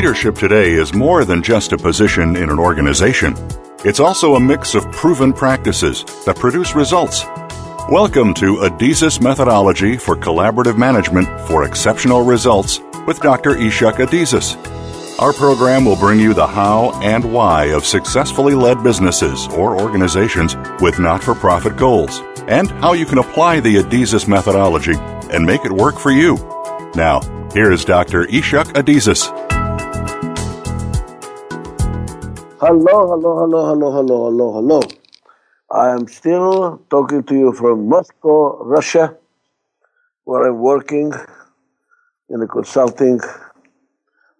Leadership today is more than just a position in an organization. It's also a mix of proven practices that produce results. Welcome to Adizes Methodology for Collaborative Management for Exceptional Results with Dr. Ichak Adizes. Our program will bring you the how and why of successfully led businesses or organizations with not for profit goals, and how you can apply the Adizes methodology and make it work for you. Now, here is Dr. Ichak Adizes. Hello, hello, hello, hello, hello, hello, hello. I am still talking to you from Moscow, Russia, where I'm working in a consulting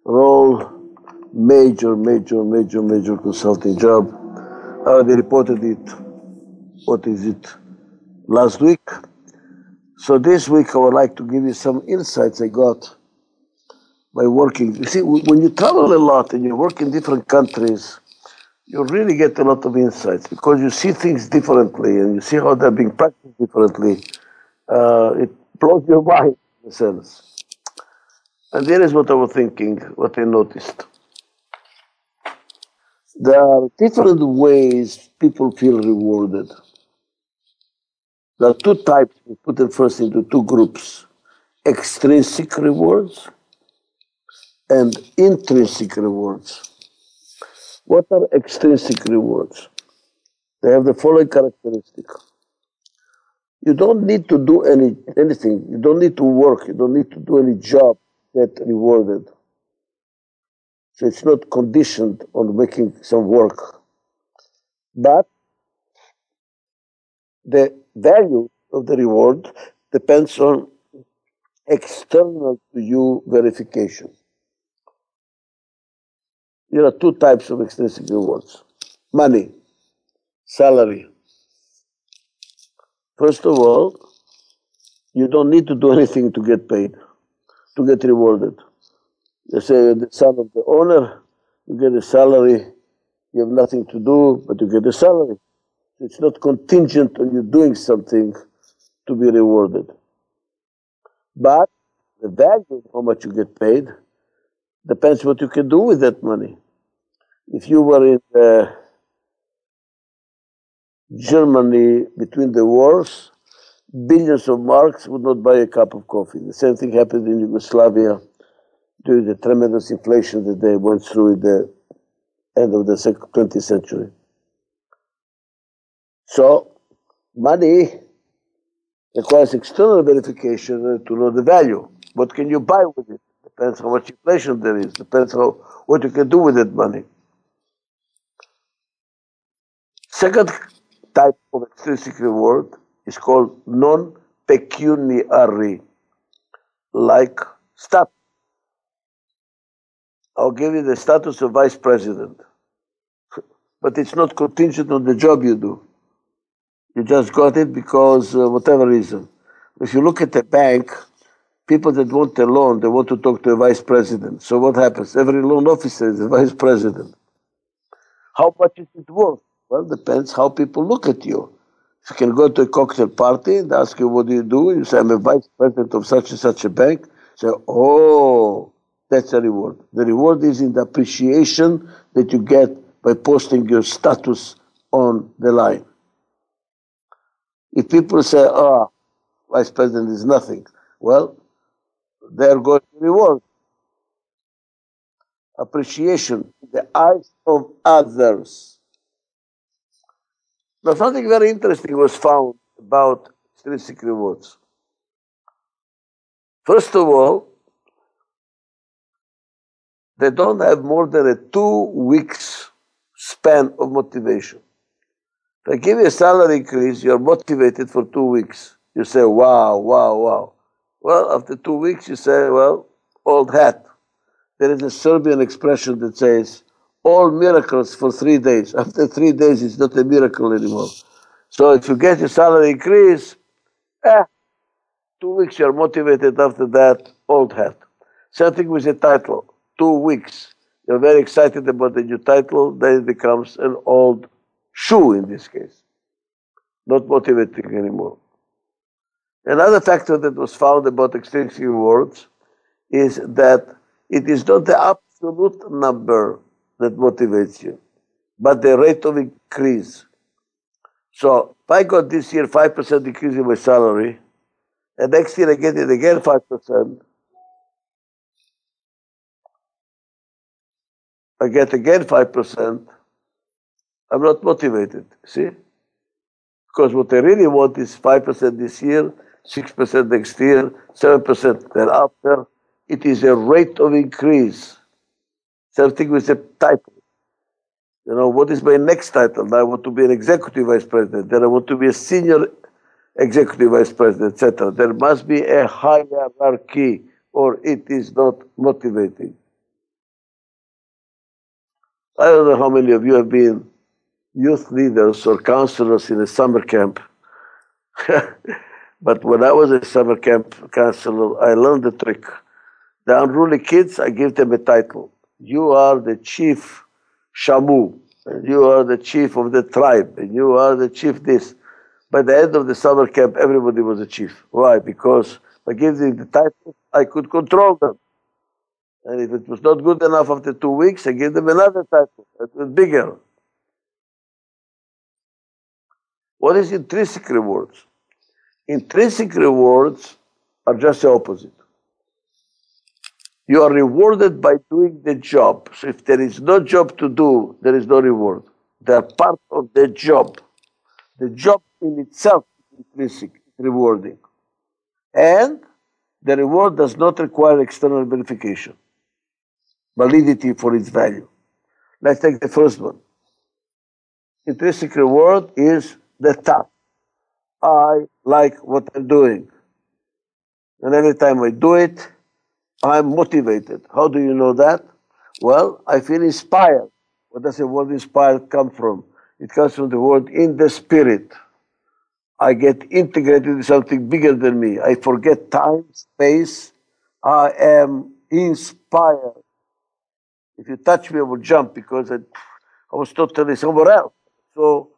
role, major, major, major, major consulting job. I already reported it, what is it, last week. So this week I would like to give you some insights I got by working. You see, when you travel a lot and you work in different countries, you really get a lot of insights because you see things differently and you see how they're being practiced differently. Uh, it blows your mind, in a sense. And here is what I was thinking, what I noticed. There are different ways people feel rewarded. There are two types, we put them first into two groups extrinsic rewards and intrinsic rewards. What are extrinsic rewards? They have the following characteristic. You don't need to do any anything. You don't need to work. You don't need to do any job to get rewarded. So it's not conditioned on making some work. But the value of the reward depends on external to you verification. There are two types of extrinsic rewards money, salary. First of all, you don't need to do anything to get paid, to get rewarded. You say you're the son of the owner, you get a salary, you have nothing to do, but you get a salary. It's not contingent on you doing something to be rewarded. But the value of how much you get paid depends what you can do with that money. If you were in uh, Germany between the wars, billions of marks would not buy a cup of coffee. The same thing happened in Yugoslavia during the tremendous inflation that they went through at the end of the 20th century. So, money requires external verification to know the value. What can you buy with it? Depends how much inflation there is. Depends how what you can do with that money. Second type of extrinsic reward is called non-pecuniary, like status. I'll give you the status of vice president, but it's not contingent on the job you do. You just got it because uh, whatever reason. If you look at the bank, people that want a loan, they want to talk to a vice president. So what happens? Every loan officer is a vice president. How much is it worth? Well, depends how people look at you. If you can go to a cocktail party and ask you, what do you do? You say, I'm a vice president of such and such a bank. Say, oh, that's a reward. The reward is in the appreciation that you get by posting your status on the line. If people say, oh, vice president is nothing, well, they're going to reward. Appreciation in the eyes of others. Now, something very interesting was found about extrinsic rewards. First of all, they don't have more than a two weeks span of motivation. If I give you a salary increase, you're motivated for two weeks. You say, wow, wow, wow. Well, after two weeks, you say, well, old hat. There is a Serbian expression that says, all miracles for three days. After three days, it's not a miracle anymore. So if you get your salary increase, eh, two weeks you're motivated after that, old hat. Same thing with the title. Two weeks. You're very excited about the new title, then it becomes an old shoe in this case. Not motivating anymore. Another factor that was found about extrinsic rewards is that it is not the absolute number that motivates you, but the rate of increase. So if I got this year 5% increase in my salary, and next year I get it again 5%, I get again 5%, I'm not motivated, see? Because what I really want is 5% this year, 6% next year, 7% thereafter. It is a rate of increase. Something with a title. You know, what is my next title? I want to be an executive vice president. Then I want to be a senior executive vice president, etc. There must be a hierarchy, or it is not motivating. I don't know how many of you have been youth leaders or counselors in a summer camp. but when I was a summer camp counselor, I learned the trick. The unruly kids, I give them a title. You are the chief shamu, and you are the chief of the tribe, and you are the chief this. By the end of the summer camp, everybody was a chief. Why? Because by giving the title, I could control them. And if it was not good enough after two weeks, I gave them another title that was bigger. What is intrinsic rewards? Intrinsic rewards are just the opposite. You are rewarded by doing the job. So if there is no job to do, there is no reward. They are part of the job. The job in itself is intrinsic, rewarding. And the reward does not require external verification, validity for its value. Let's take the first one. Intrinsic reward is the task. I like what I'm doing. And every time I do it, I'm motivated. How do you know that? Well, I feel inspired. What does the word inspired come from? It comes from the word in the spirit. I get integrated in something bigger than me. I forget time, space. I am inspired. If you touch me, I will jump because I, I was totally somewhere else. So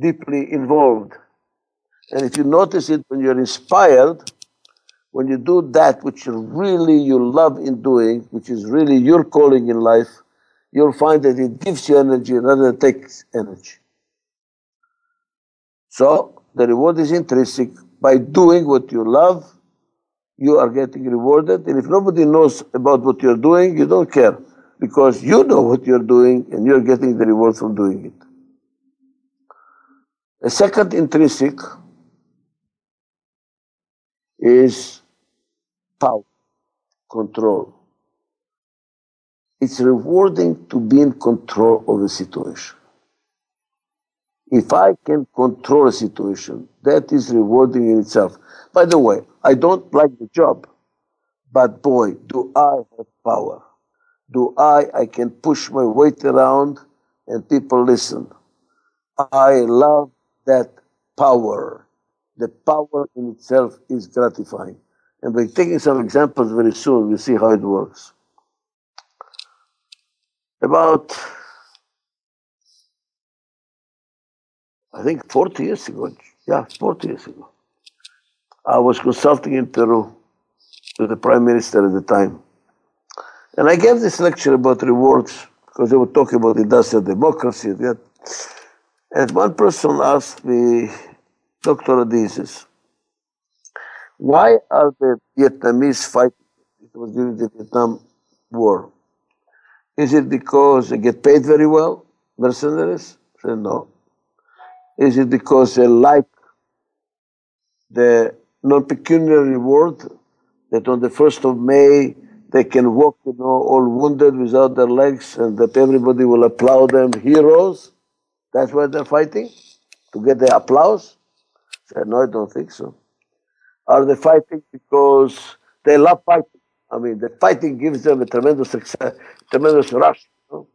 deeply involved. And if you notice it when you're inspired, when you do that which really you love in doing, which is really your calling in life, you'll find that it gives you energy rather than takes energy. So the reward is intrinsic. By doing what you love, you are getting rewarded. And if nobody knows about what you're doing, you don't care because you know what you're doing and you're getting the reward from doing it. A second intrinsic is power, control. It's rewarding to be in control of the situation. If I can control a situation, that is rewarding in itself. By the way, I don't like the job, but boy, do I have power. Do I, I can push my weight around and people listen. I love that power the power in itself is gratifying. And by taking some examples very soon, we'll see how it works. About, I think 40 years ago, yeah, 40 years ago, I was consulting in Peru with the prime minister at the time. And I gave this lecture about rewards because they were talking about industrial democracy. And one person asked me, Dr. Adizes, why are the Vietnamese fighting? It was during the Vietnam War. Is it because they get paid very well, mercenaries? I said no. Is it because they like the non-pecuniary reward that on the 1st of May they can walk, you know, all wounded without their legs, and that everybody will applaud them heroes. That's why they're fighting to get the applause. Said, no, I don't think so. Are they fighting because they love fighting? I mean, the fighting gives them a tremendous success, tremendous rush. No?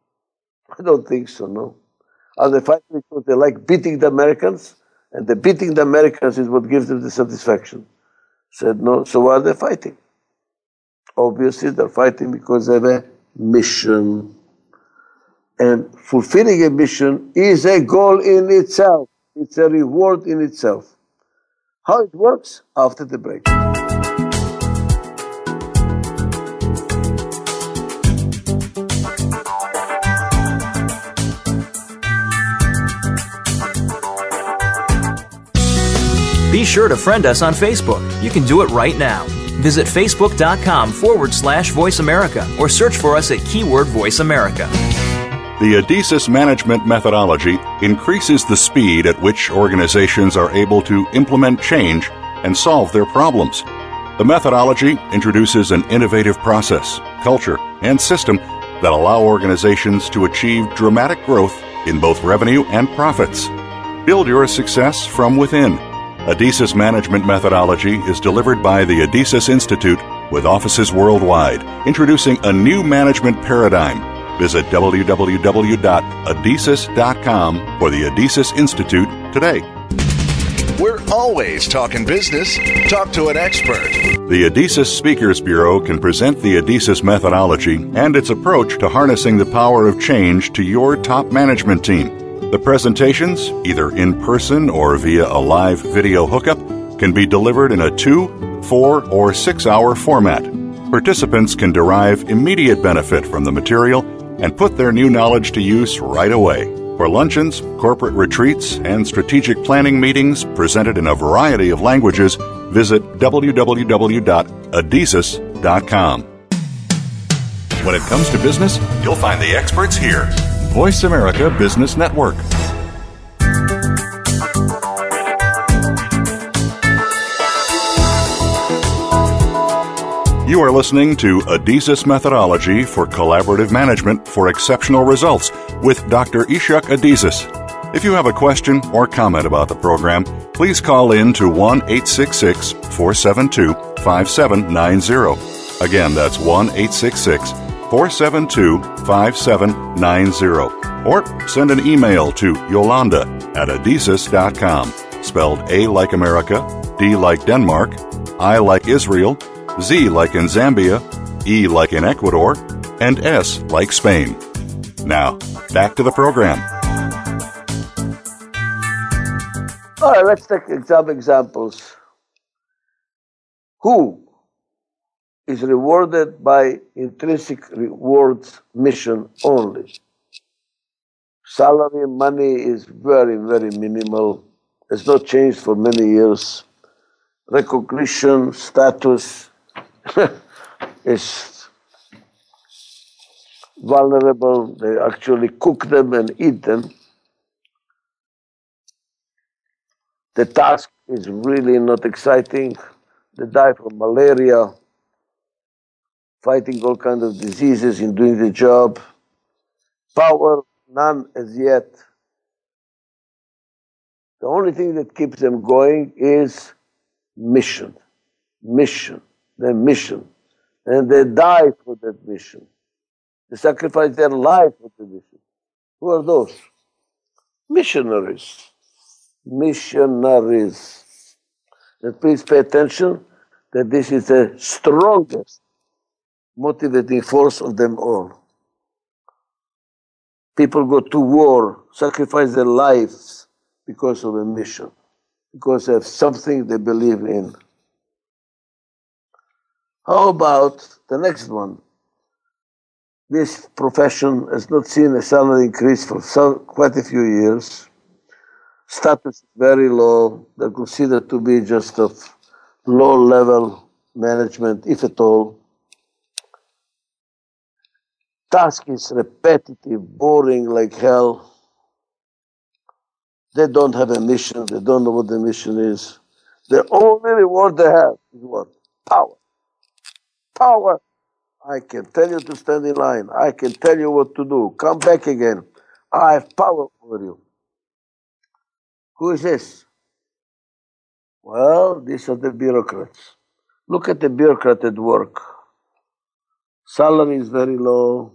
I don't think so. No. Are they fighting because they like beating the Americans? And the beating the Americans is what gives them the satisfaction. Said no. So why are they fighting? Obviously, they're fighting because they have a mission. And fulfilling a mission is a goal in itself. It's a reward in itself. How it works after the break. Be sure to friend us on Facebook. You can do it right now. Visit facebook.com forward slash voice America or search for us at keyword voice America. The Adizes management methodology increases the speed at which organizations are able to implement change and solve their problems. The methodology introduces an innovative process, culture, and system that allow organizations to achieve dramatic growth in both revenue and profits. Build your success from within. Adizes management methodology is delivered by the Adizes Institute with offices worldwide, introducing a new management paradigm. Visit www.adizes.com for the Adizes Institute today. We're always talking business. Talk to an expert. The Adizes Speakers Bureau can present the Adizes methodology and its approach to harnessing the power of change to your top management team. The presentations, either in person or via a live video hookup, can be delivered in a two, four, or six hour format. Participants can derive immediate benefit from the material and put their new knowledge to use right away. For luncheons, corporate retreats, and strategic planning meetings presented in a variety of languages, visit www.adizes.com. When it comes to business, you'll find the experts here. Voice America Business Network. You are listening to Adizes Methodology for Collaborative Management for Exceptional Results with Dr. Ichak Adizes. If you have a question or comment about the program, please call in to 1 866 472 5790. Again, that's 1 866 472 5790. Or send an email to Yolanda at adizes.com, spelled A like America, D like Denmark, I like Israel, Z like in Zambia, E like in Ecuador, and S like Spain. Now, back to the program. All right, let's take some examples. Who is rewarded by intrinsic rewards mission only? Salary, money is very, very minimal. It's not changed for many years. Recognition, status, is vulnerable. They actually cook them and eat them. The task is really not exciting. They die from malaria, fighting all kinds of diseases in doing the job. Power, none as yet. The only thing that keeps them going is mission. Mission their mission. And they die for that mission. They sacrifice their life for the mission. Who are those? Missionaries. Missionaries. And please pay attention that this is the strongest motivating force of them all. People go to war, sacrifice their lives because of a mission, because of something they believe in. How about the next one? This profession has not seen a salary increase for some, quite a few years. Status is very low. They're considered to be just of low level management, if at all. Task is repetitive, boring like hell. They don't have a mission. They don't know what the mission is. The only reward they have is what? Power power. I can tell you to stand in line. I can tell you what to do. Come back again. I have power over you. Who is this? Well, these are the bureaucrats. Look at the bureaucrat at work. Salary is very low.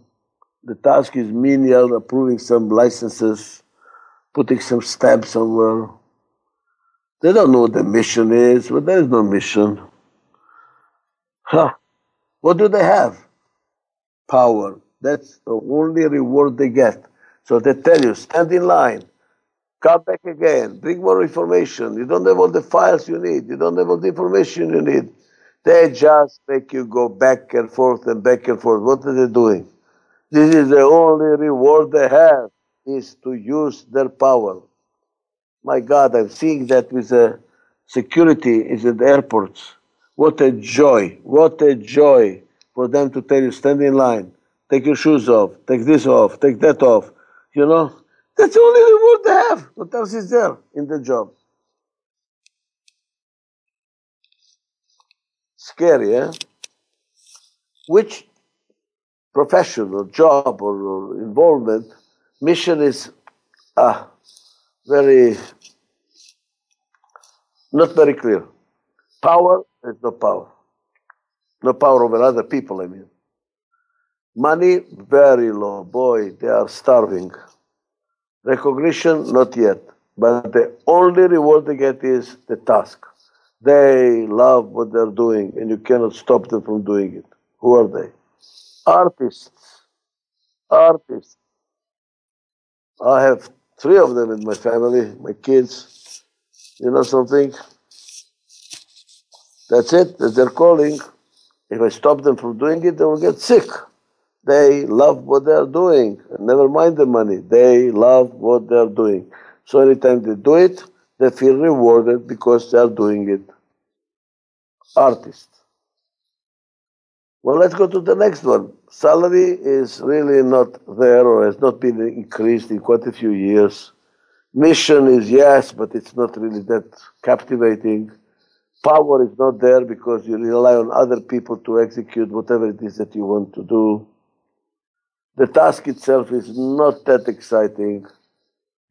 The task is menial, approving some licenses, putting some stamps somewhere. They don't know what the mission is, but there is no mission. Huh. What do they have? Power. That's the only reward they get. So they tell you, stand in line, come back again, bring more information. You don't have all the files you need, you don't have all the information you need. They just make you go back and forth and back and forth. What are they doing? This is the only reward they have, is to use their power. My God, I'm seeing that with the security is at the airports. What a joy, what a joy for them to tell you, stand in line, take your shoes off, take this off, take that off. You know, that's the only reward they have. What else is there in the job? Scary, eh? Which profession or job or, or involvement, mission is uh, very, not very clear. Power, there's no power. No power over other people, I mean. Money, very low. Boy, they are starving. Recognition, not yet. But the only reward they get is the task. They love what they're doing, and you cannot stop them from doing it. Who are they? Artists. Artists. I have three of them in my family, my kids. You know something? That's it, that's their calling. If I stop them from doing it, they will get sick. They love what they're doing. Never mind the money. They love what they're doing. So anytime they do it, they feel rewarded because they're doing it. Artists. Well, let's go to the next one. Salary is really not there or has not been increased in quite a few years. Mission is yes, but it's not really that captivating. Power is not there because you rely on other people to execute whatever it is that you want to do. The task itself is not that exciting.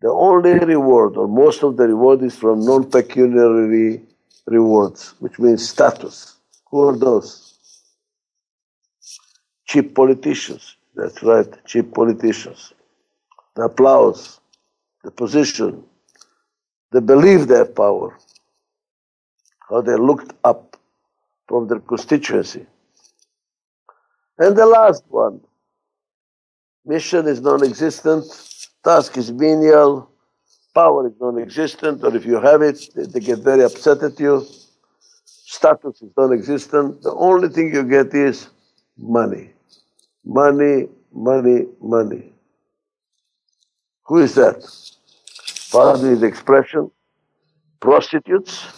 The only reward, or most of the reward, is from non pecuniary rewards, which means status. Who are those? cheap politicians. That's right, cheap politicians. The applause, the position, the belief they have power, how they looked up from their constituency. And the last one, mission is non-existent, task is menial, power is non-existent, or if you have it, they, get very upset at you. Status is non-existent. The only thing you get is money. Money, money, money. Who is that? Pardon the expression. Prostitutes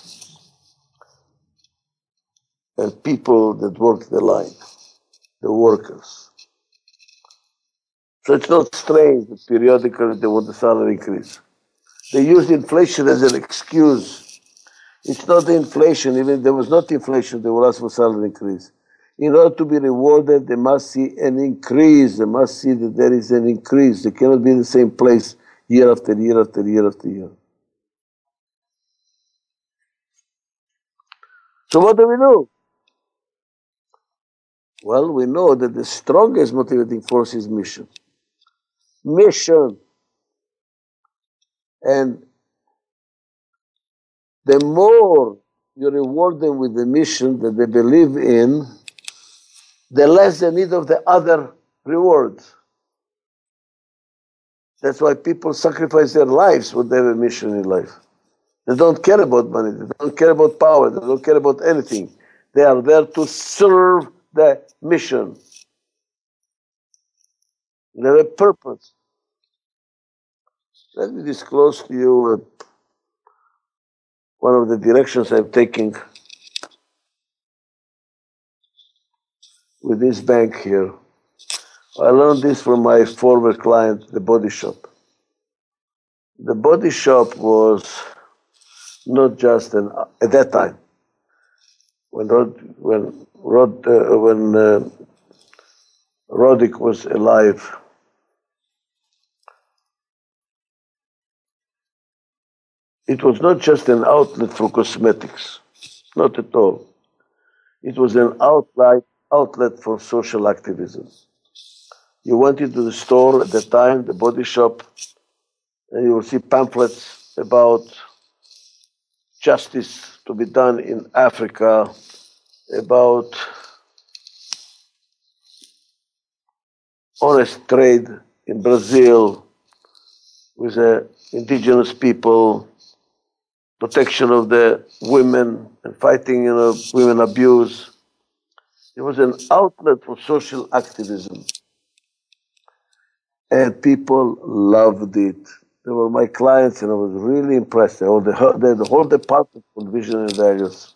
and people that work the line, the workers. So it's not strange that periodically they want the salary increase. They use inflation as an excuse. It's not the inflation, even if there was not inflation, they will ask for salary increase in order to be rewarded, they must see an increase. They must see that there is an increase. They cannot be in the same place year after year after year after year. So what do we do? Well, we know that the strongest motivating force is mission. Mission. And the more you reward them with the mission that they believe in, the less the need of the other rewards. That's why people sacrifice their lives when they have a mission in life. They don't care about money, they don't care about power, they don't care about anything. They are there to serve the mission. A purpose. Let me disclose to you one of the directions I'm taking with this bank here. I learned this from my former client, the body shop. The body shop was not just an at that time when when Rod uh, when uh, Roddick was alive. It was not just an outlet for cosmetics, not at all. It was an outlet, outlet for social activism. You went into the store at the time, the body shop, and you will see pamphlets about justice to be done in Africa, about honest trade in Brazil with the indigenous people, protection of the women and fighting you know, women abuse. It was an outlet for social activism. And people loved it. They were my clients and I was really impressed. They had the, whole department for vision and values.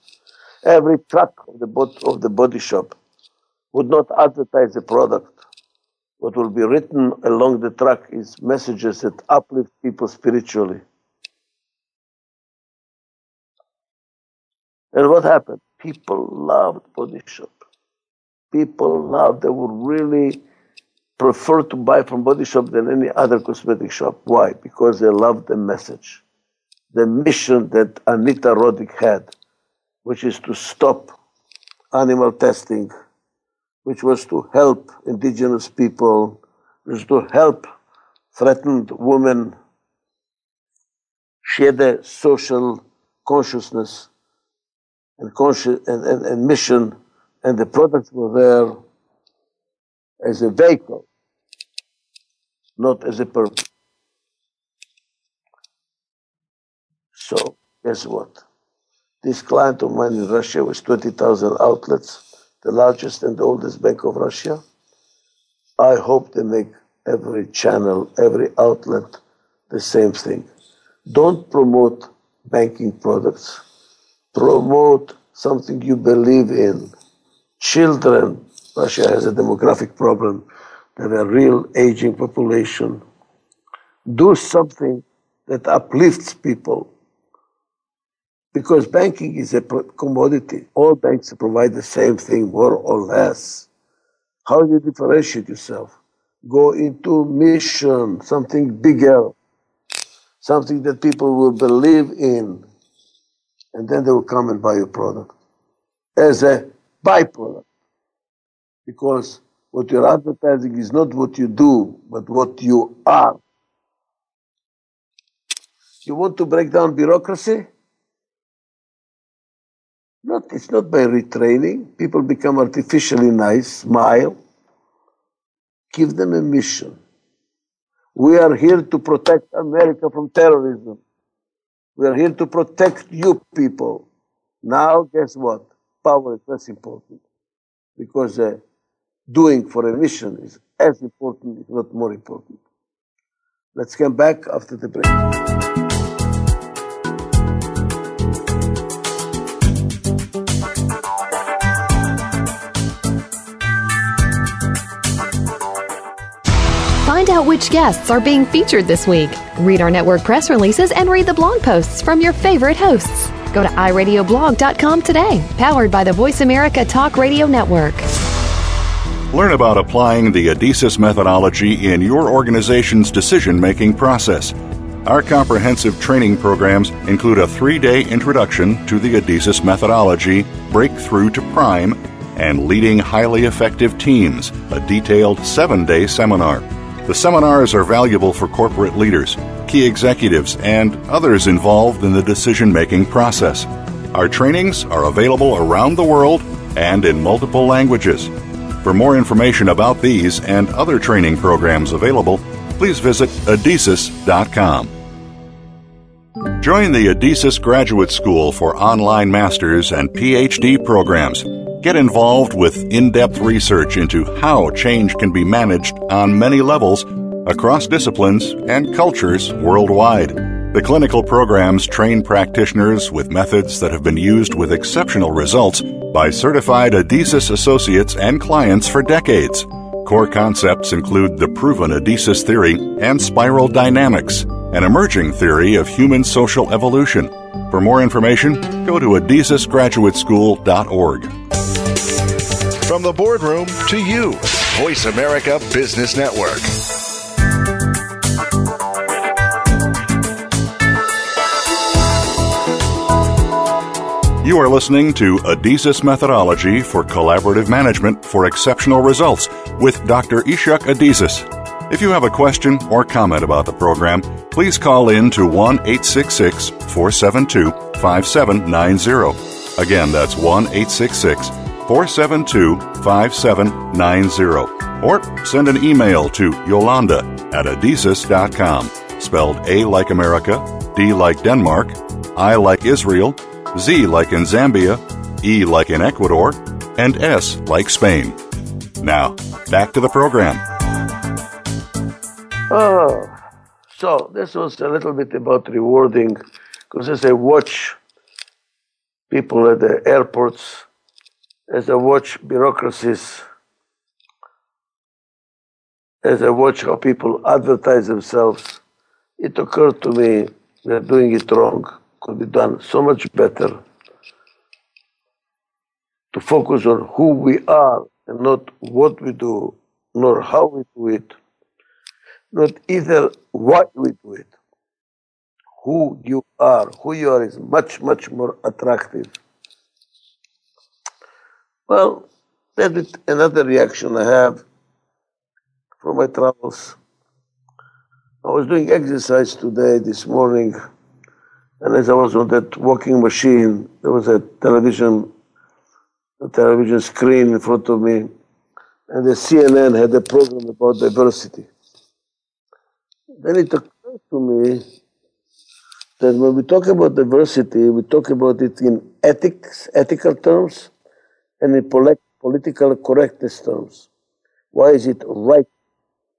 Every truck of the, of the body shop would not advertise the product. What will be written along the truck is messages that uplift people spiritually. And what happened? People loved body shop. People loved, they would really prefer to buy from body shop than any other cosmetic shop. Why? Because they loved the message. The mission that Anita Roddick had, which is to stop animal testing, which was to help indigenous people, which was to help threatened women. Had a social consciousness and, and, and, and mission, and the products were there as a vehicle, not as a purpose. So, guess what? This client of mine in Russia was 20,000 outlets, the largest and the oldest bank of Russia. I hope they make every channel, every outlet the same thing. Don't promote banking products promote something you believe in. Children, Russia has a demographic problem. They have a real aging population. Do something that uplifts people. Because banking is a commodity. All banks provide the same thing, more or less. How do you differentiate yourself? Go into mission, something bigger, something that people will believe in and then they will come and buy your product as a byproduct. Because what you're advertising is not what you do, but what you are. You want to break down bureaucracy? It's not by retraining. People become artificially nice, smile. Give them a mission. We are here to protect America from terrorism. We are here to protect you people. Now, guess what? Power is less important because uh, doing for a mission is as important, if not more important. Let's come back after the break. Which guests are being featured this week. Read our network press releases and read the blog posts from your favorite hosts. Go to iradioblog.com today, powered by the Voice America Talk Radio Network. Learn about applying the ADIZES methodology in your organization's decision making process. Our comprehensive training programs include a three day introduction to the ADIZES methodology, Breakthrough to Prime, and Leading Highly Effective Teams, a detailed seven day seminar. The seminars are valuable for corporate leaders, key executives, and others involved in the decision making process. Our trainings are available around the world and in multiple languages. For more information about these and other training programs available, please visit adizes.com. Join the Adizes Graduate School for online masters and PhD programs. Get involved with in depth research into how change can be managed on many levels across disciplines and cultures worldwide. The clinical programs train practitioners with methods that have been used with exceptional results by certified Adizes associates and clients for decades. Core concepts include the proven Adizes theory and spiral dynamics, an emerging theory of human social evolution. For more information, go to adizesgraduateschool.org. From the boardroom to you. Voice America Business Network. You are listening to Adizes Methodology for Collaborative Management for Exceptional Results with Dr. Ichak Adizes. If you have a question or comment about the program, please call in to 1 866 472 5790. Again, that's 1 866 472 5790. Or send an email to Yolanda at adizes.com, spelled A like America, D like Denmark, I like Israel, Z like in Zambia, E like in Ecuador, and S like Spain. Now, back to the program. Oh, so this was a little bit about rewarding because as I watch people at the airports, as I watch bureaucracies, as I watch how people advertise themselves, it occurred to me they're doing it wrong could be done so much better to focus on who we are and not what we do, nor how we do it, not either why we do it. Who you are, who you are is much, much more attractive. Well, that's another reaction I have from my travels. I was doing exercise today, this morning, and as I was on that walking machine, there was a television, a television screen in front of me, and the CNN had a program about diversity. Then it occurred to me that when we talk about diversity, we talk about it in ethics, ethical terms, and in political correctness terms. Why is it right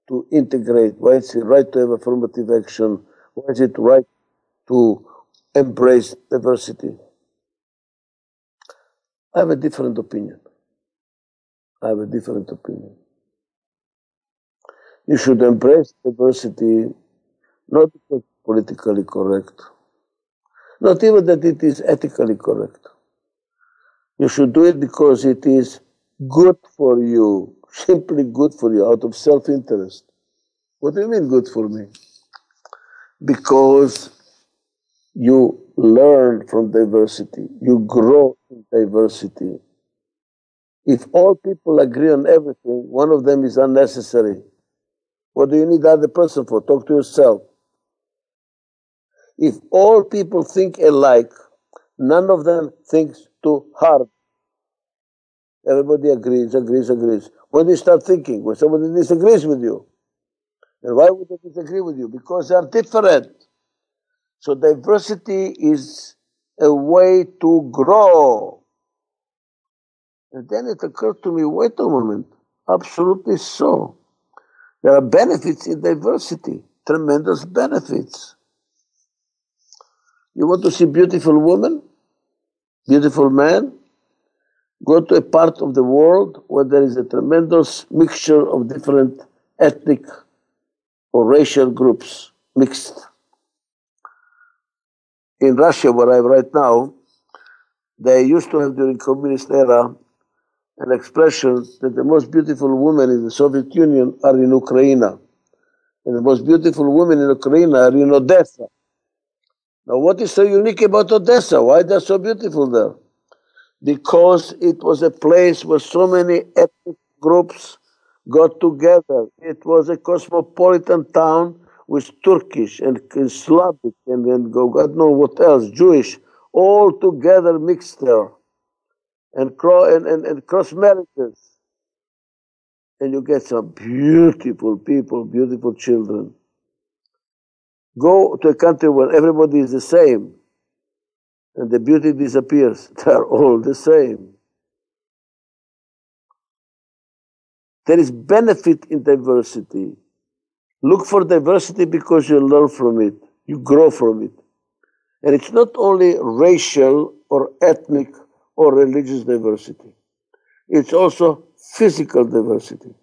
to integrate? Why is it right to have affirmative action? Why is it right to embrace diversity. I have a different opinion. I have a different opinion. You should embrace diversity not because it's politically correct, not even that it is ethically correct. You should do it because it is good for you, simply good for you, out of self interest. What do you mean good for me? Because you learn from diversity, you grow in diversity. If all people agree on everything, one of them is unnecessary. What do you need the other person for? Talk to yourself. If all people think alike, none of them thinks too hard. Everybody agrees, agrees, agrees. When you start thinking? When somebody disagrees with you. And why would they disagree with you? Because they are different. So diversity is a way to grow. And then it occurred to me, wait a moment, absolutely so. There are benefits in diversity, tremendous benefits. You want to see beautiful woman, beautiful man? Go to a part of the world where there is a tremendous mixture of different ethnic or racial groups mixed in Russia, where I'm right now, they used to have during communist era an expression that the most beautiful women in the Soviet Union are in Ukraine. And the most beautiful women in Ukraine are in Odessa. Now, what is so unique about Odessa? Why they're so beautiful there? Because it was a place where so many ethnic groups got together. It was a cosmopolitan town with Turkish and Slavic and, then and God knows what else, Jewish, all together mixed there and, cro- and, and, and cross marriages. And you get some beautiful people, beautiful children. Go to a country where everybody is the same and the beauty disappears. They're all the same. There is benefit in diversity. Look for diversity because you learn from it, you grow from it. And it's not only racial or ethnic or religious diversity, it's also physical diversity.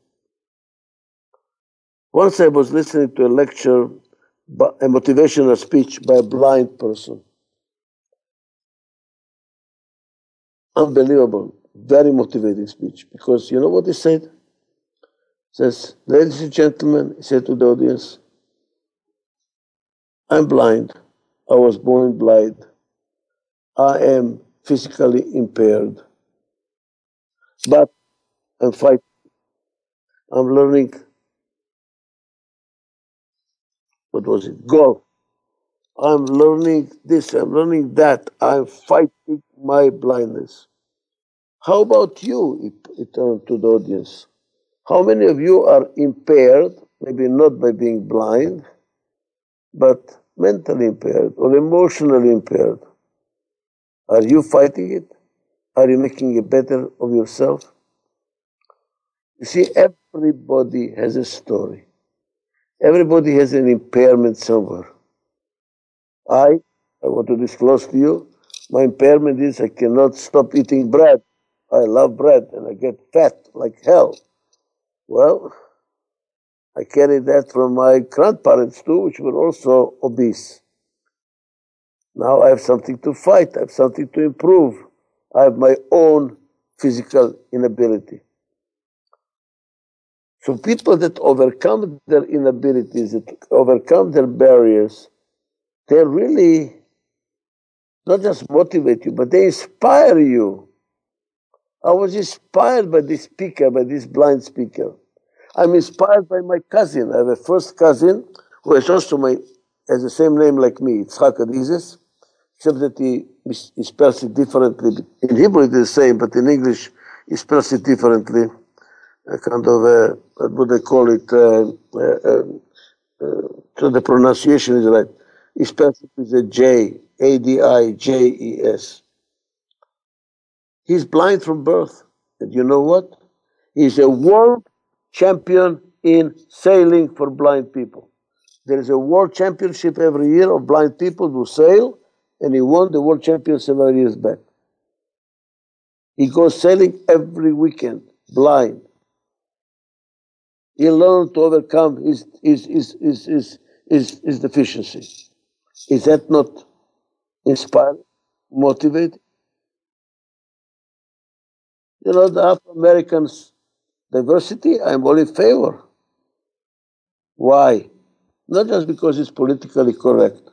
Once I was listening to a lecture, a motivational speech by a blind person. Unbelievable, very motivating speech because you know what he said? He Says, ladies and gentlemen, he said to the audience, I'm blind. I was born blind. I am physically impaired. But I'm fighting. I'm learning, what was it? Golf. I'm learning this, I'm learning that. I'm fighting my blindness. How about you? He, he turned to the audience. How many of you are impaired, maybe not by being blind, but mentally impaired or emotionally impaired? Are you fighting it? Are you making it better of yourself? You see, everybody has a story. Everybody has an impairment somewhere. I, I want to disclose to you, my impairment is I cannot stop eating bread. I love bread and I get fat like hell. Well, I carried that from my grandparents too, which were also obese. Now I have something to fight, I have something to improve. I have my own physical inability. So people that overcome their inabilities, that overcome their barriers, they really not just motivate you, but they inspire you. I was inspired by this speaker, by this blind speaker. I'm inspired by my cousin. I have a first cousin who is also my has the same name like me, Yitzhak Adizes, except that he, spells it differently. In Hebrew it is the same, but in English he spells it differently. A kind of what would they call it? So the pronunciation is right. He spells it with a J, A D I J E S. He's blind from birth. And you know what? He's a world champion in sailing for blind people. There is a world championship every year of blind people who sail, and he won the world champion several years back. He goes sailing every weekend, blind. He learned to overcome his, his, his, his, his, his, his deficiency. Is that not inspiring, motivating? You know, the Afro Americans diversity, I'm all in favor. Why? Not just because it's politically correct,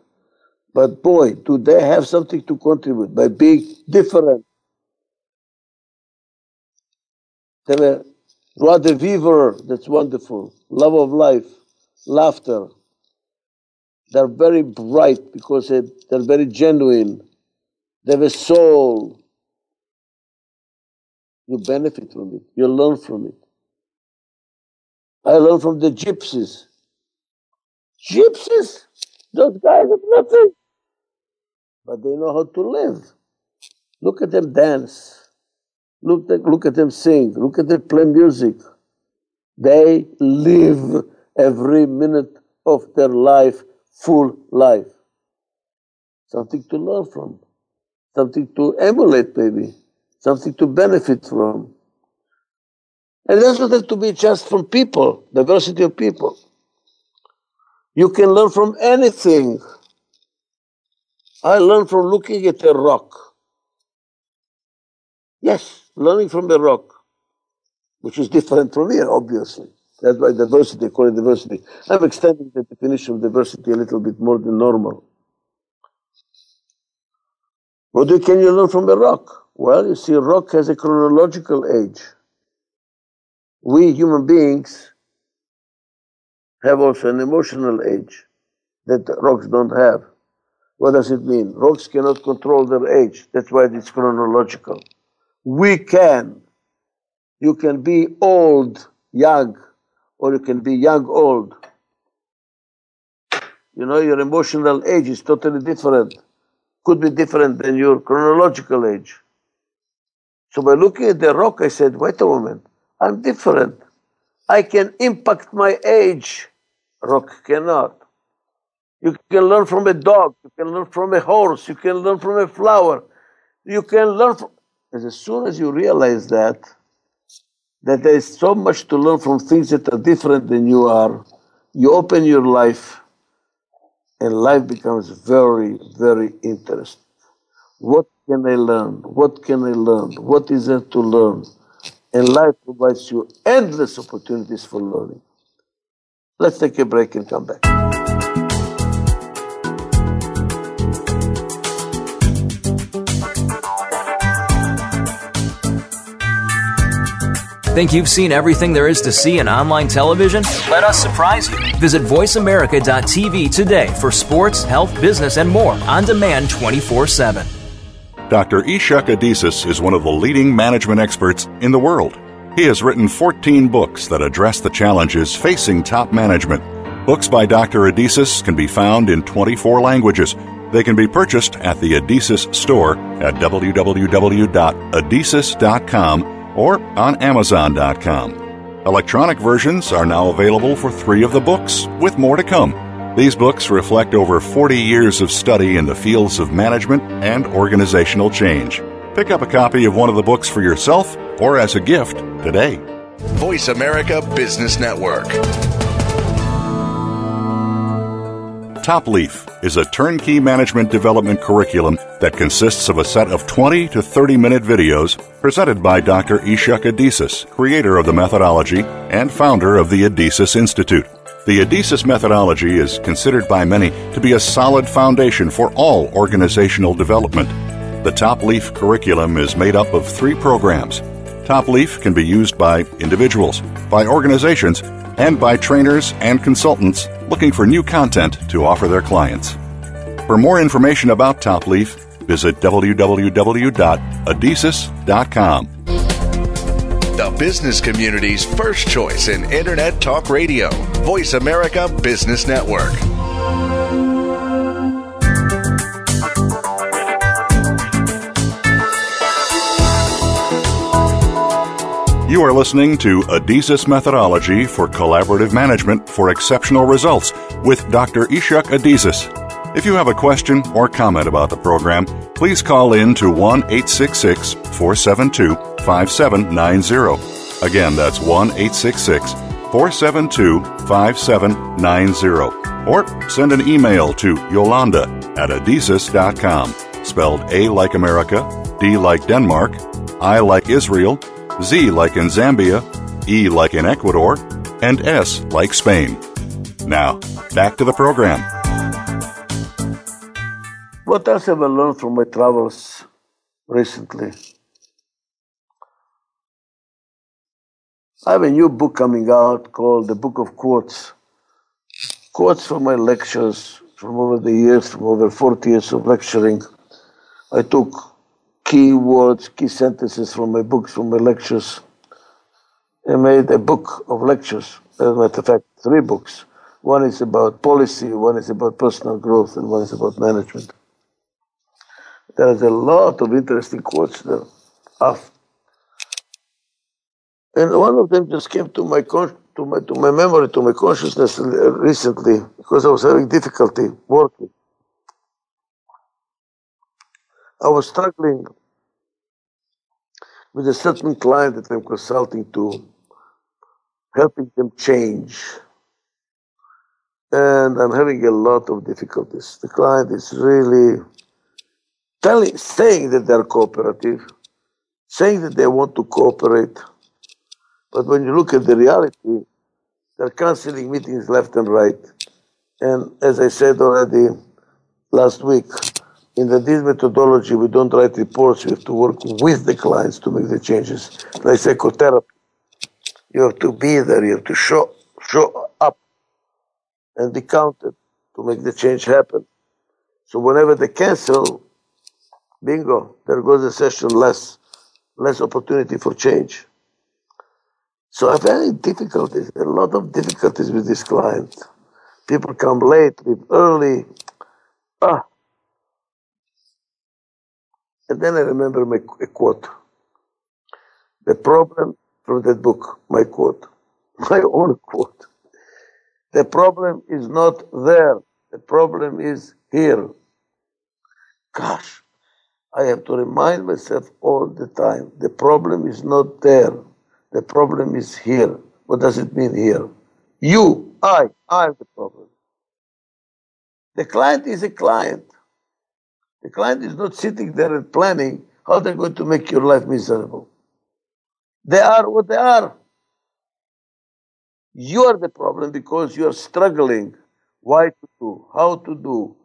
but boy, do they have something to contribute by being different. They have joie de vivre, that's wonderful, love of life, laughter. They're very bright because they're very genuine. They have a soul. You benefit from it, you learn from it. I learned from the gypsies. Gypsies? Those guys have nothing. But they know how to live. Look at them dance. Look at, look at them sing. Look at them play music. They live every minute of their life, full life. Something to learn from. Something to emulate, maybe. Something to benefit from. And it doesn't have to be just from people, diversity of people. You can learn from anything. I learned from looking at a rock. Yes, learning from a rock, which is different from here, obviously. That's why diversity, call it diversity. I'm extending the definition of diversity a little bit more than normal. What can you learn from a rock? Well, you see, rock has a chronological age we human beings have also an emotional age that rocks don't have. What does it mean? Rocks cannot control their age. That's why it's chronological. We can. You can be old, young, or you can be young, old. You know, your emotional age is totally different. Could be different than your chronological age. So by looking at the rock, I said, wait a moment. I'm different. I can impact my age. Rock cannot. You can learn from a dog. You can learn from a horse. You can learn from a flower. You can learn from. As soon as you realize that, that there is so much to learn from things that are different than you are, you open your life, and life becomes very, very interesting. What can I learn? What can I learn? What is there to learn? and life provides you endless opportunities for learning. Let's take a break and come back. Think you've seen everything there is to see in online television? Let us surprise you. Visit VoiceAmerica.tv today for sports, health, business, and more on demand 24 7. Dr. Ichak Adizes is one of the leading management experts in the world. He has written 14 books that address the challenges facing top management. Books by Dr. Adizes can be found in 24 languages. They can be purchased at the Adizes store at www.adizes.com or on Amazon.com. Electronic versions are now available for three of the books, with more to come. These books reflect over 40 years of study in the fields of management and organizational change. Pick up a copy of one of the books for yourself or as a gift today. Voice America Business Network. Top Leaf is a turnkey management development curriculum that consists of a set of 20 to 30 minute videos presented by Dr. Ichak Adizes, creator of the methodology and founder of the Adizes Institute. The Adizes methodology is considered by many to be a solid foundation for all organizational development. The Top Leaf curriculum is made up of three programs. Top Leaf can be used by individuals, by organizations, and by trainers and consultants looking for new content to offer their clients. For more information about Top Leaf, visit www.adizes.com. The business community's first choice in Internet Talk Radio, Voice America Business Network. You are listening to Adizes Methodology for Collaborative Management for Exceptional Results with Dr. Ichak Adizes. If you have a question or comment about the program, please call in to 1 866 472 5790. Again, that's 1 866 472 5790. Or send an email to Yolanda at adizes.com, spelled A like America, D like Denmark, I like Israel, Z like in Zambia, E like in Ecuador, and S like Spain. Now, back to the program. What else have I learned from my travels recently? I have a new book coming out called The Book of Quotes. Quotes from my lectures from over the years, from over 40 years of lecturing. I took key words, key sentences from my books, from my lectures. I made a book of lectures. As a matter of fact, three books. One is about policy, one is about personal growth, and one is about management. There's a lot of interesting quotes there. And one of them just came to my, to my to my memory, to my consciousness recently, because I was having difficulty working. I was struggling with a certain client that I'm consulting to, helping them change. And I'm having a lot of difficulties. The client is really telling, saying that they're cooperative, saying that they want to cooperate. But when you look at the reality, they're canceling meetings left and right. And as I said already last week, in the deal methodology, we don't write reports. We have to work with the clients to make the changes. Like psychotherapy, you have to be there. You have to show show up and be counted to make the change happen. So whenever they cancel, bingo, there goes a session less, less opportunity for change. So I've had difficulties, a lot of difficulties with this client. People come late, leave early. Ah, and then I remember my a quote. The problem from that book, my quote, my own quote. The problem is not there. The problem is here. Gosh, I have to remind myself all the time. The problem is not there. The problem is here. What does it mean here? You, I, I am the problem. The client is a client. The client is not sitting there and planning how they're going to make your life miserable. They are what they are. You are the problem because you are struggling. Why to do? How to do?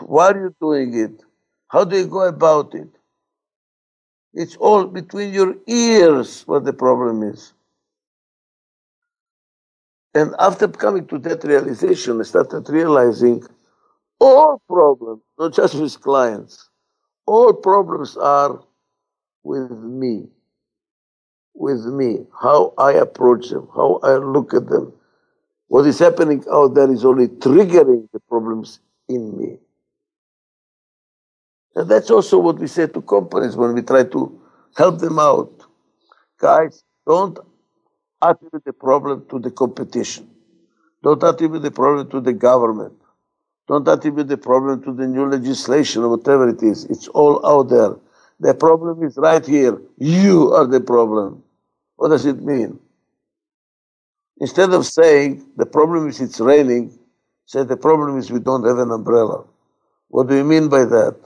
Why are you doing it? How do you go about it? It's all between your ears what the problem is. And after coming to that realization, I started realizing all problems, not just with clients, all problems are with me. With me. How I approach them, how I look at them. What is happening out there is only triggering the problems in me. And that's also what we say to companies when we try to help them out. Guys, don't attribute the problem to the competition. Don't attribute the problem to the government. Don't attribute the problem to the new legislation or whatever it is. It's all out there. The problem is right here. You are the problem. What does it mean? Instead of saying the problem is it's raining, say the problem is we don't have an umbrella. What do you mean by that?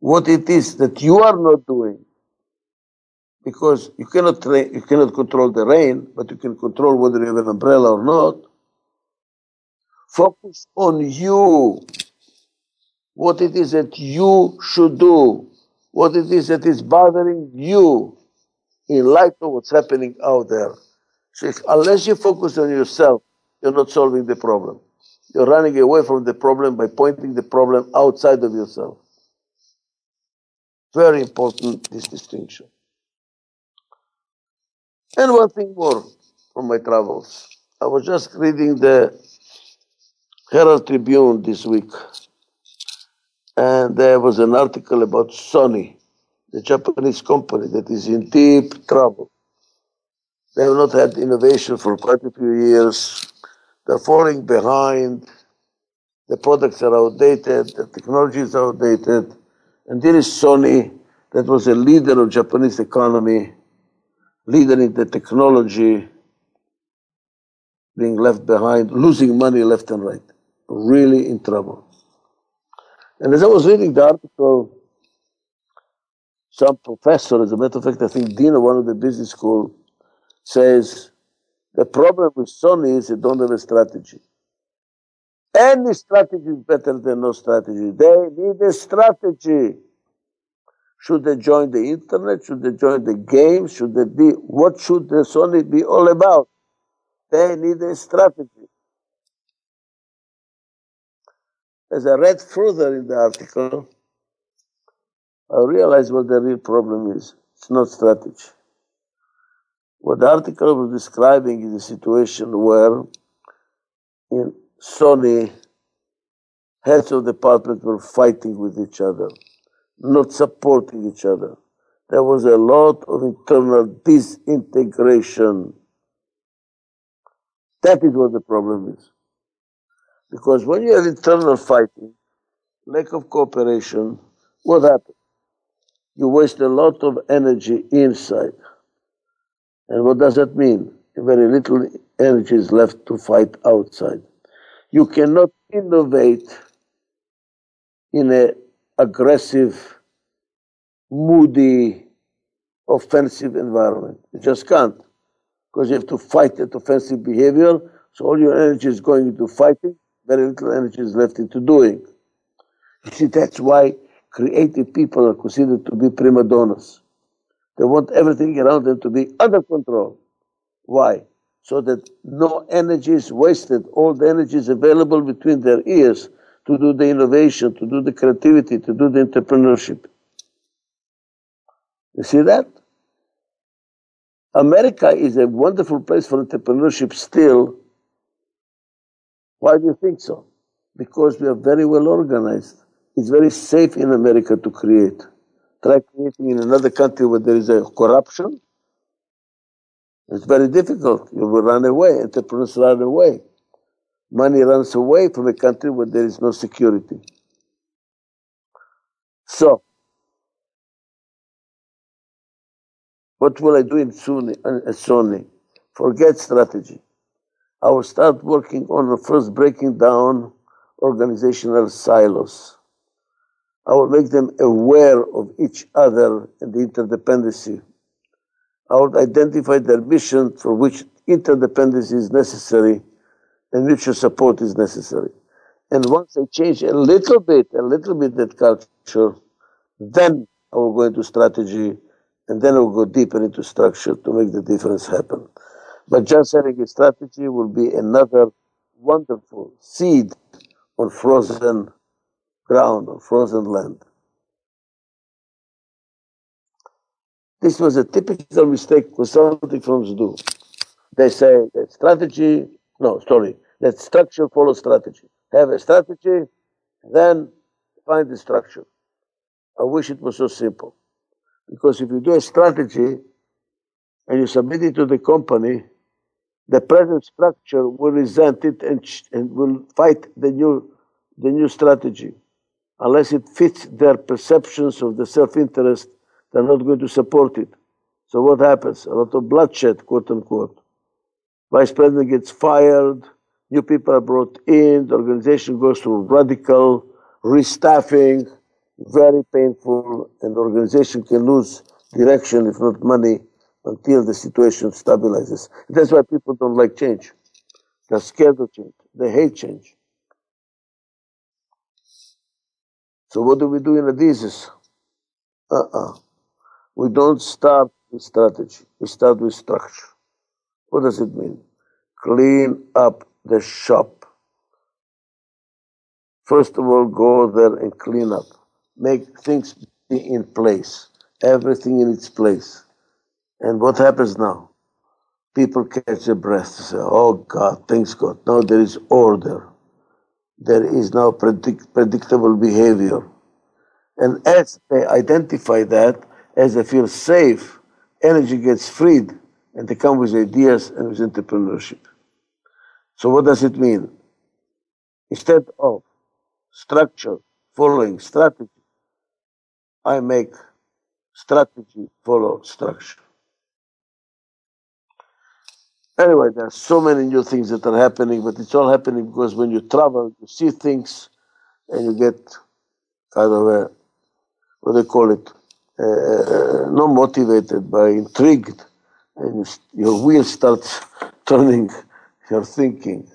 What it is that you are not doing because you cannot tra- you cannot control the rain, but you can control whether you have an umbrella or not. Focus on you, what it is that you should do, what it is that is bothering you in light of what's happening out there. So if, unless you focus on yourself, you're not solving the problem. You're running away from the problem by pointing the problem outside of yourself. Very important, this distinction. And one thing more from my travels. I was just reading the Herald Tribune this week, and there was an article about Sony, the Japanese company that is in deep trouble. They have not had innovation for quite a few years. They're falling behind. The products are outdated. The technology is outdated. And there is Sony, that was a leader of Japanese economy leader in the technology being left behind, losing money left and right, really in trouble. And as I was reading the article, some professor, as a matter of fact, I think dean of one of the business school, says the problem with Sony is they don't have a strategy. Any strategy is better than no strategy. They need a strategy. Should they join the internet? Should they join the game? Should they be, what should the Sony be all about? They need a strategy. As I read further in the article, I realized what the real problem is. It's not strategy. What the article was describing is a situation where in Sony, heads of department were fighting with each other not supporting each other. There was a lot of internal disintegration. That is what the problem is. Because when you have internal fighting, lack of cooperation, what happens? You waste a lot of energy inside. And what does that mean? Very little energy is left to fight outside. You cannot innovate in a aggressive, moody, offensive environment. You just can't. Because you have to fight that offensive behavior, so all your energy is going into fighting, very little energy is left into doing. You see, that's why creative people are considered to be prima donnas. They want everything around them to be under control. Why? So that no energy is wasted. All the energy is available between their ears to do the innovation, to do the creativity, to do the entrepreneurship. You see that? America is a wonderful place for entrepreneurship still. Why do you think so? Because we are very well organized. It's very safe in America to create. Try creating in another country where there is a corruption. It's very difficult. You will run away. Entrepreneurs run away money runs away from a country where there is no security. So, what will I do in Sunni, uh, Sony? Forget strategy. I will start working on first breaking down organizational silos. I will make them aware of each other and the interdependency. I will identify their mission for which interdependency is necessary and mutual support is necessary. And once I change a little bit, a little bit that culture, then I will go into strategy and then I will go deeper into structure to make the difference happen. But just having a strategy will be another wonderful seed on frozen ground, on frozen land. This was a typical mistake consulting firms do. They say that strategy, no, sorry, that structure follows strategy. Have a strategy, then find the structure. I wish it was so simple. Because if you do a strategy and you submit it to the company, the present structure will resent it and, and will fight the new, the new strategy. Unless it fits their perceptions of the self interest they're not going to support it. So what happens? A lot of bloodshed, quote unquote. Vice president gets fired, new people are brought in, the organization goes through radical restaffing, very painful, and the organization can lose direction, if not money, until the situation stabilizes. That's why people don't like change. They're scared of change. They hate change. So what do we do in Adizes? Uh-uh. We don't start with strategy. We start with structure. What does it mean? Clean up the shop. First of all, go there and clean up. Make things be in place. Everything in its place. And what happens now? People catch their breath and say, Oh God, thanks God. Now there is order. There is now predict- predictable behavior. And as they identify that, as they feel safe, energy gets freed and they come with ideas and with entrepreneurship. So what does it mean? Instead of structure following strategy, I make strategy follow structure. Anyway, there are so many new things that are happening, but it's all happening because when you travel, you see things and you get kind of a, what do they call it, uh, not motivated, but intrigued, and your wheel starts turning your thinking.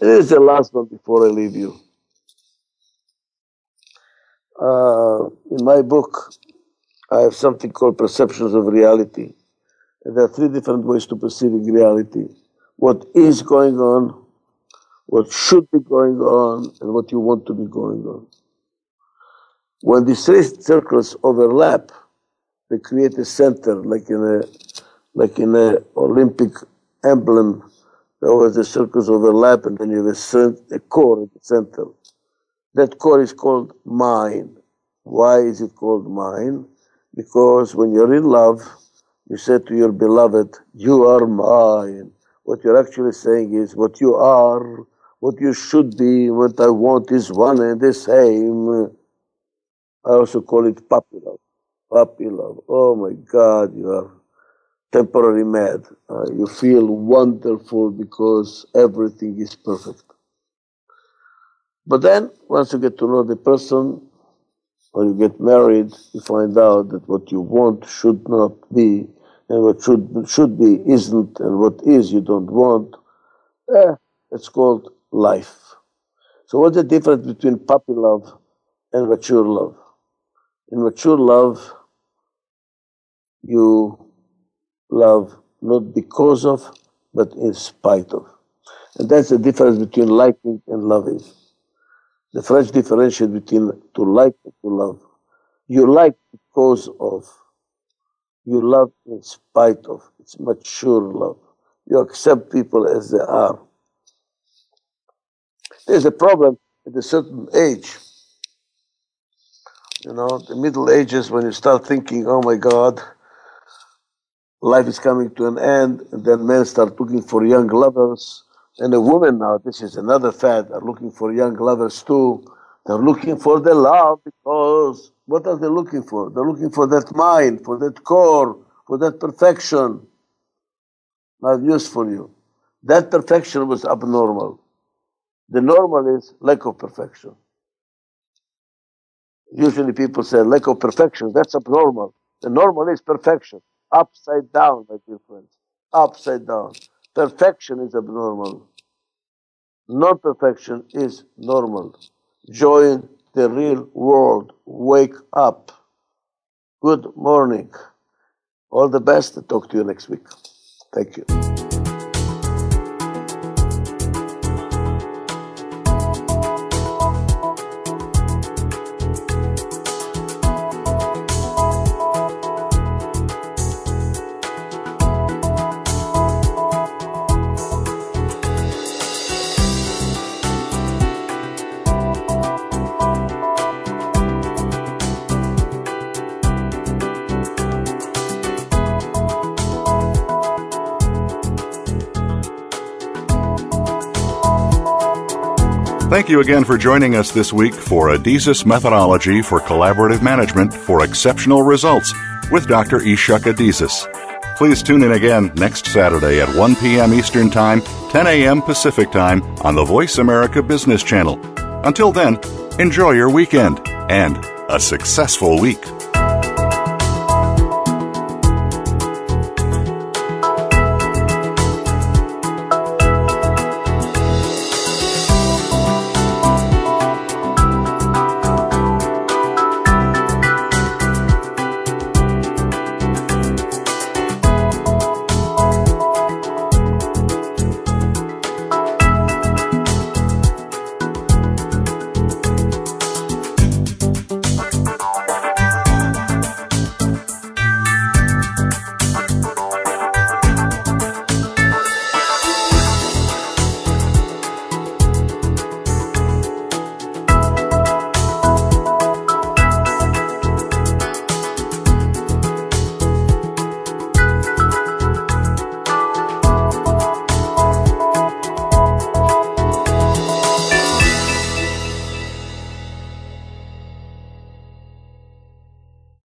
This is the last one before I leave you. Uh, in my book, I have something called perceptions of reality. There are three different ways to perceiving reality. What is going on, what should be going on, and what you want to be going on. When these three circles overlap, they create a center, like in a like in a Olympic emblem. Where the circles overlap, and then you have a, a core at the center. That core is called mind. Why is it called mind? Because when you're in love, you say to your beloved, You are mine. What you're actually saying is, What you are, what you should be, what I want is one and the same. I also call it puppy love. Puppy love. Oh my God, you are temporarily mad. Uh, you feel wonderful because everything is perfect. But then, once you get to know the person, or you get married, you find out that what you want should not be, and what should should be isn't, and what is you don't want. Eh, it's called life. So, what's the difference between puppy love and mature love? In mature love, you love not because of, but in spite of. And that's the difference between liking and loving. The French differentiate between to like and to love. You like because of. You love in spite of. It's mature love. You accept people as they are. There's a problem at a certain age you know, the Middle Ages, when you start thinking, oh my God, life is coming to an end, and then men start looking for young lovers, and the women now, this is another fad, are looking for young lovers too. They're looking for the love because what are they looking for? They're looking for that mind, for that core, for that perfection. Have news for you. That perfection was abnormal. The normal is lack of perfection. Usually people say lack of perfection, that's abnormal. The normal is perfection. upside down, my dear friends. Upside down. Perfection is abnormal. Non perfection is normal. Join the real world. Wake up. Good morning. All the best. Talk to you next week. Thank you. Thank you again for joining us this week for Adizes Methodology for Collaborative Management for Exceptional Results with Dr. Ichak Adizes. Please tune in again next Saturday at 1 p.m. Eastern Time, 10 a.m. Pacific Time on the Voice America Business Channel. Until then, enjoy your weekend and a successful week.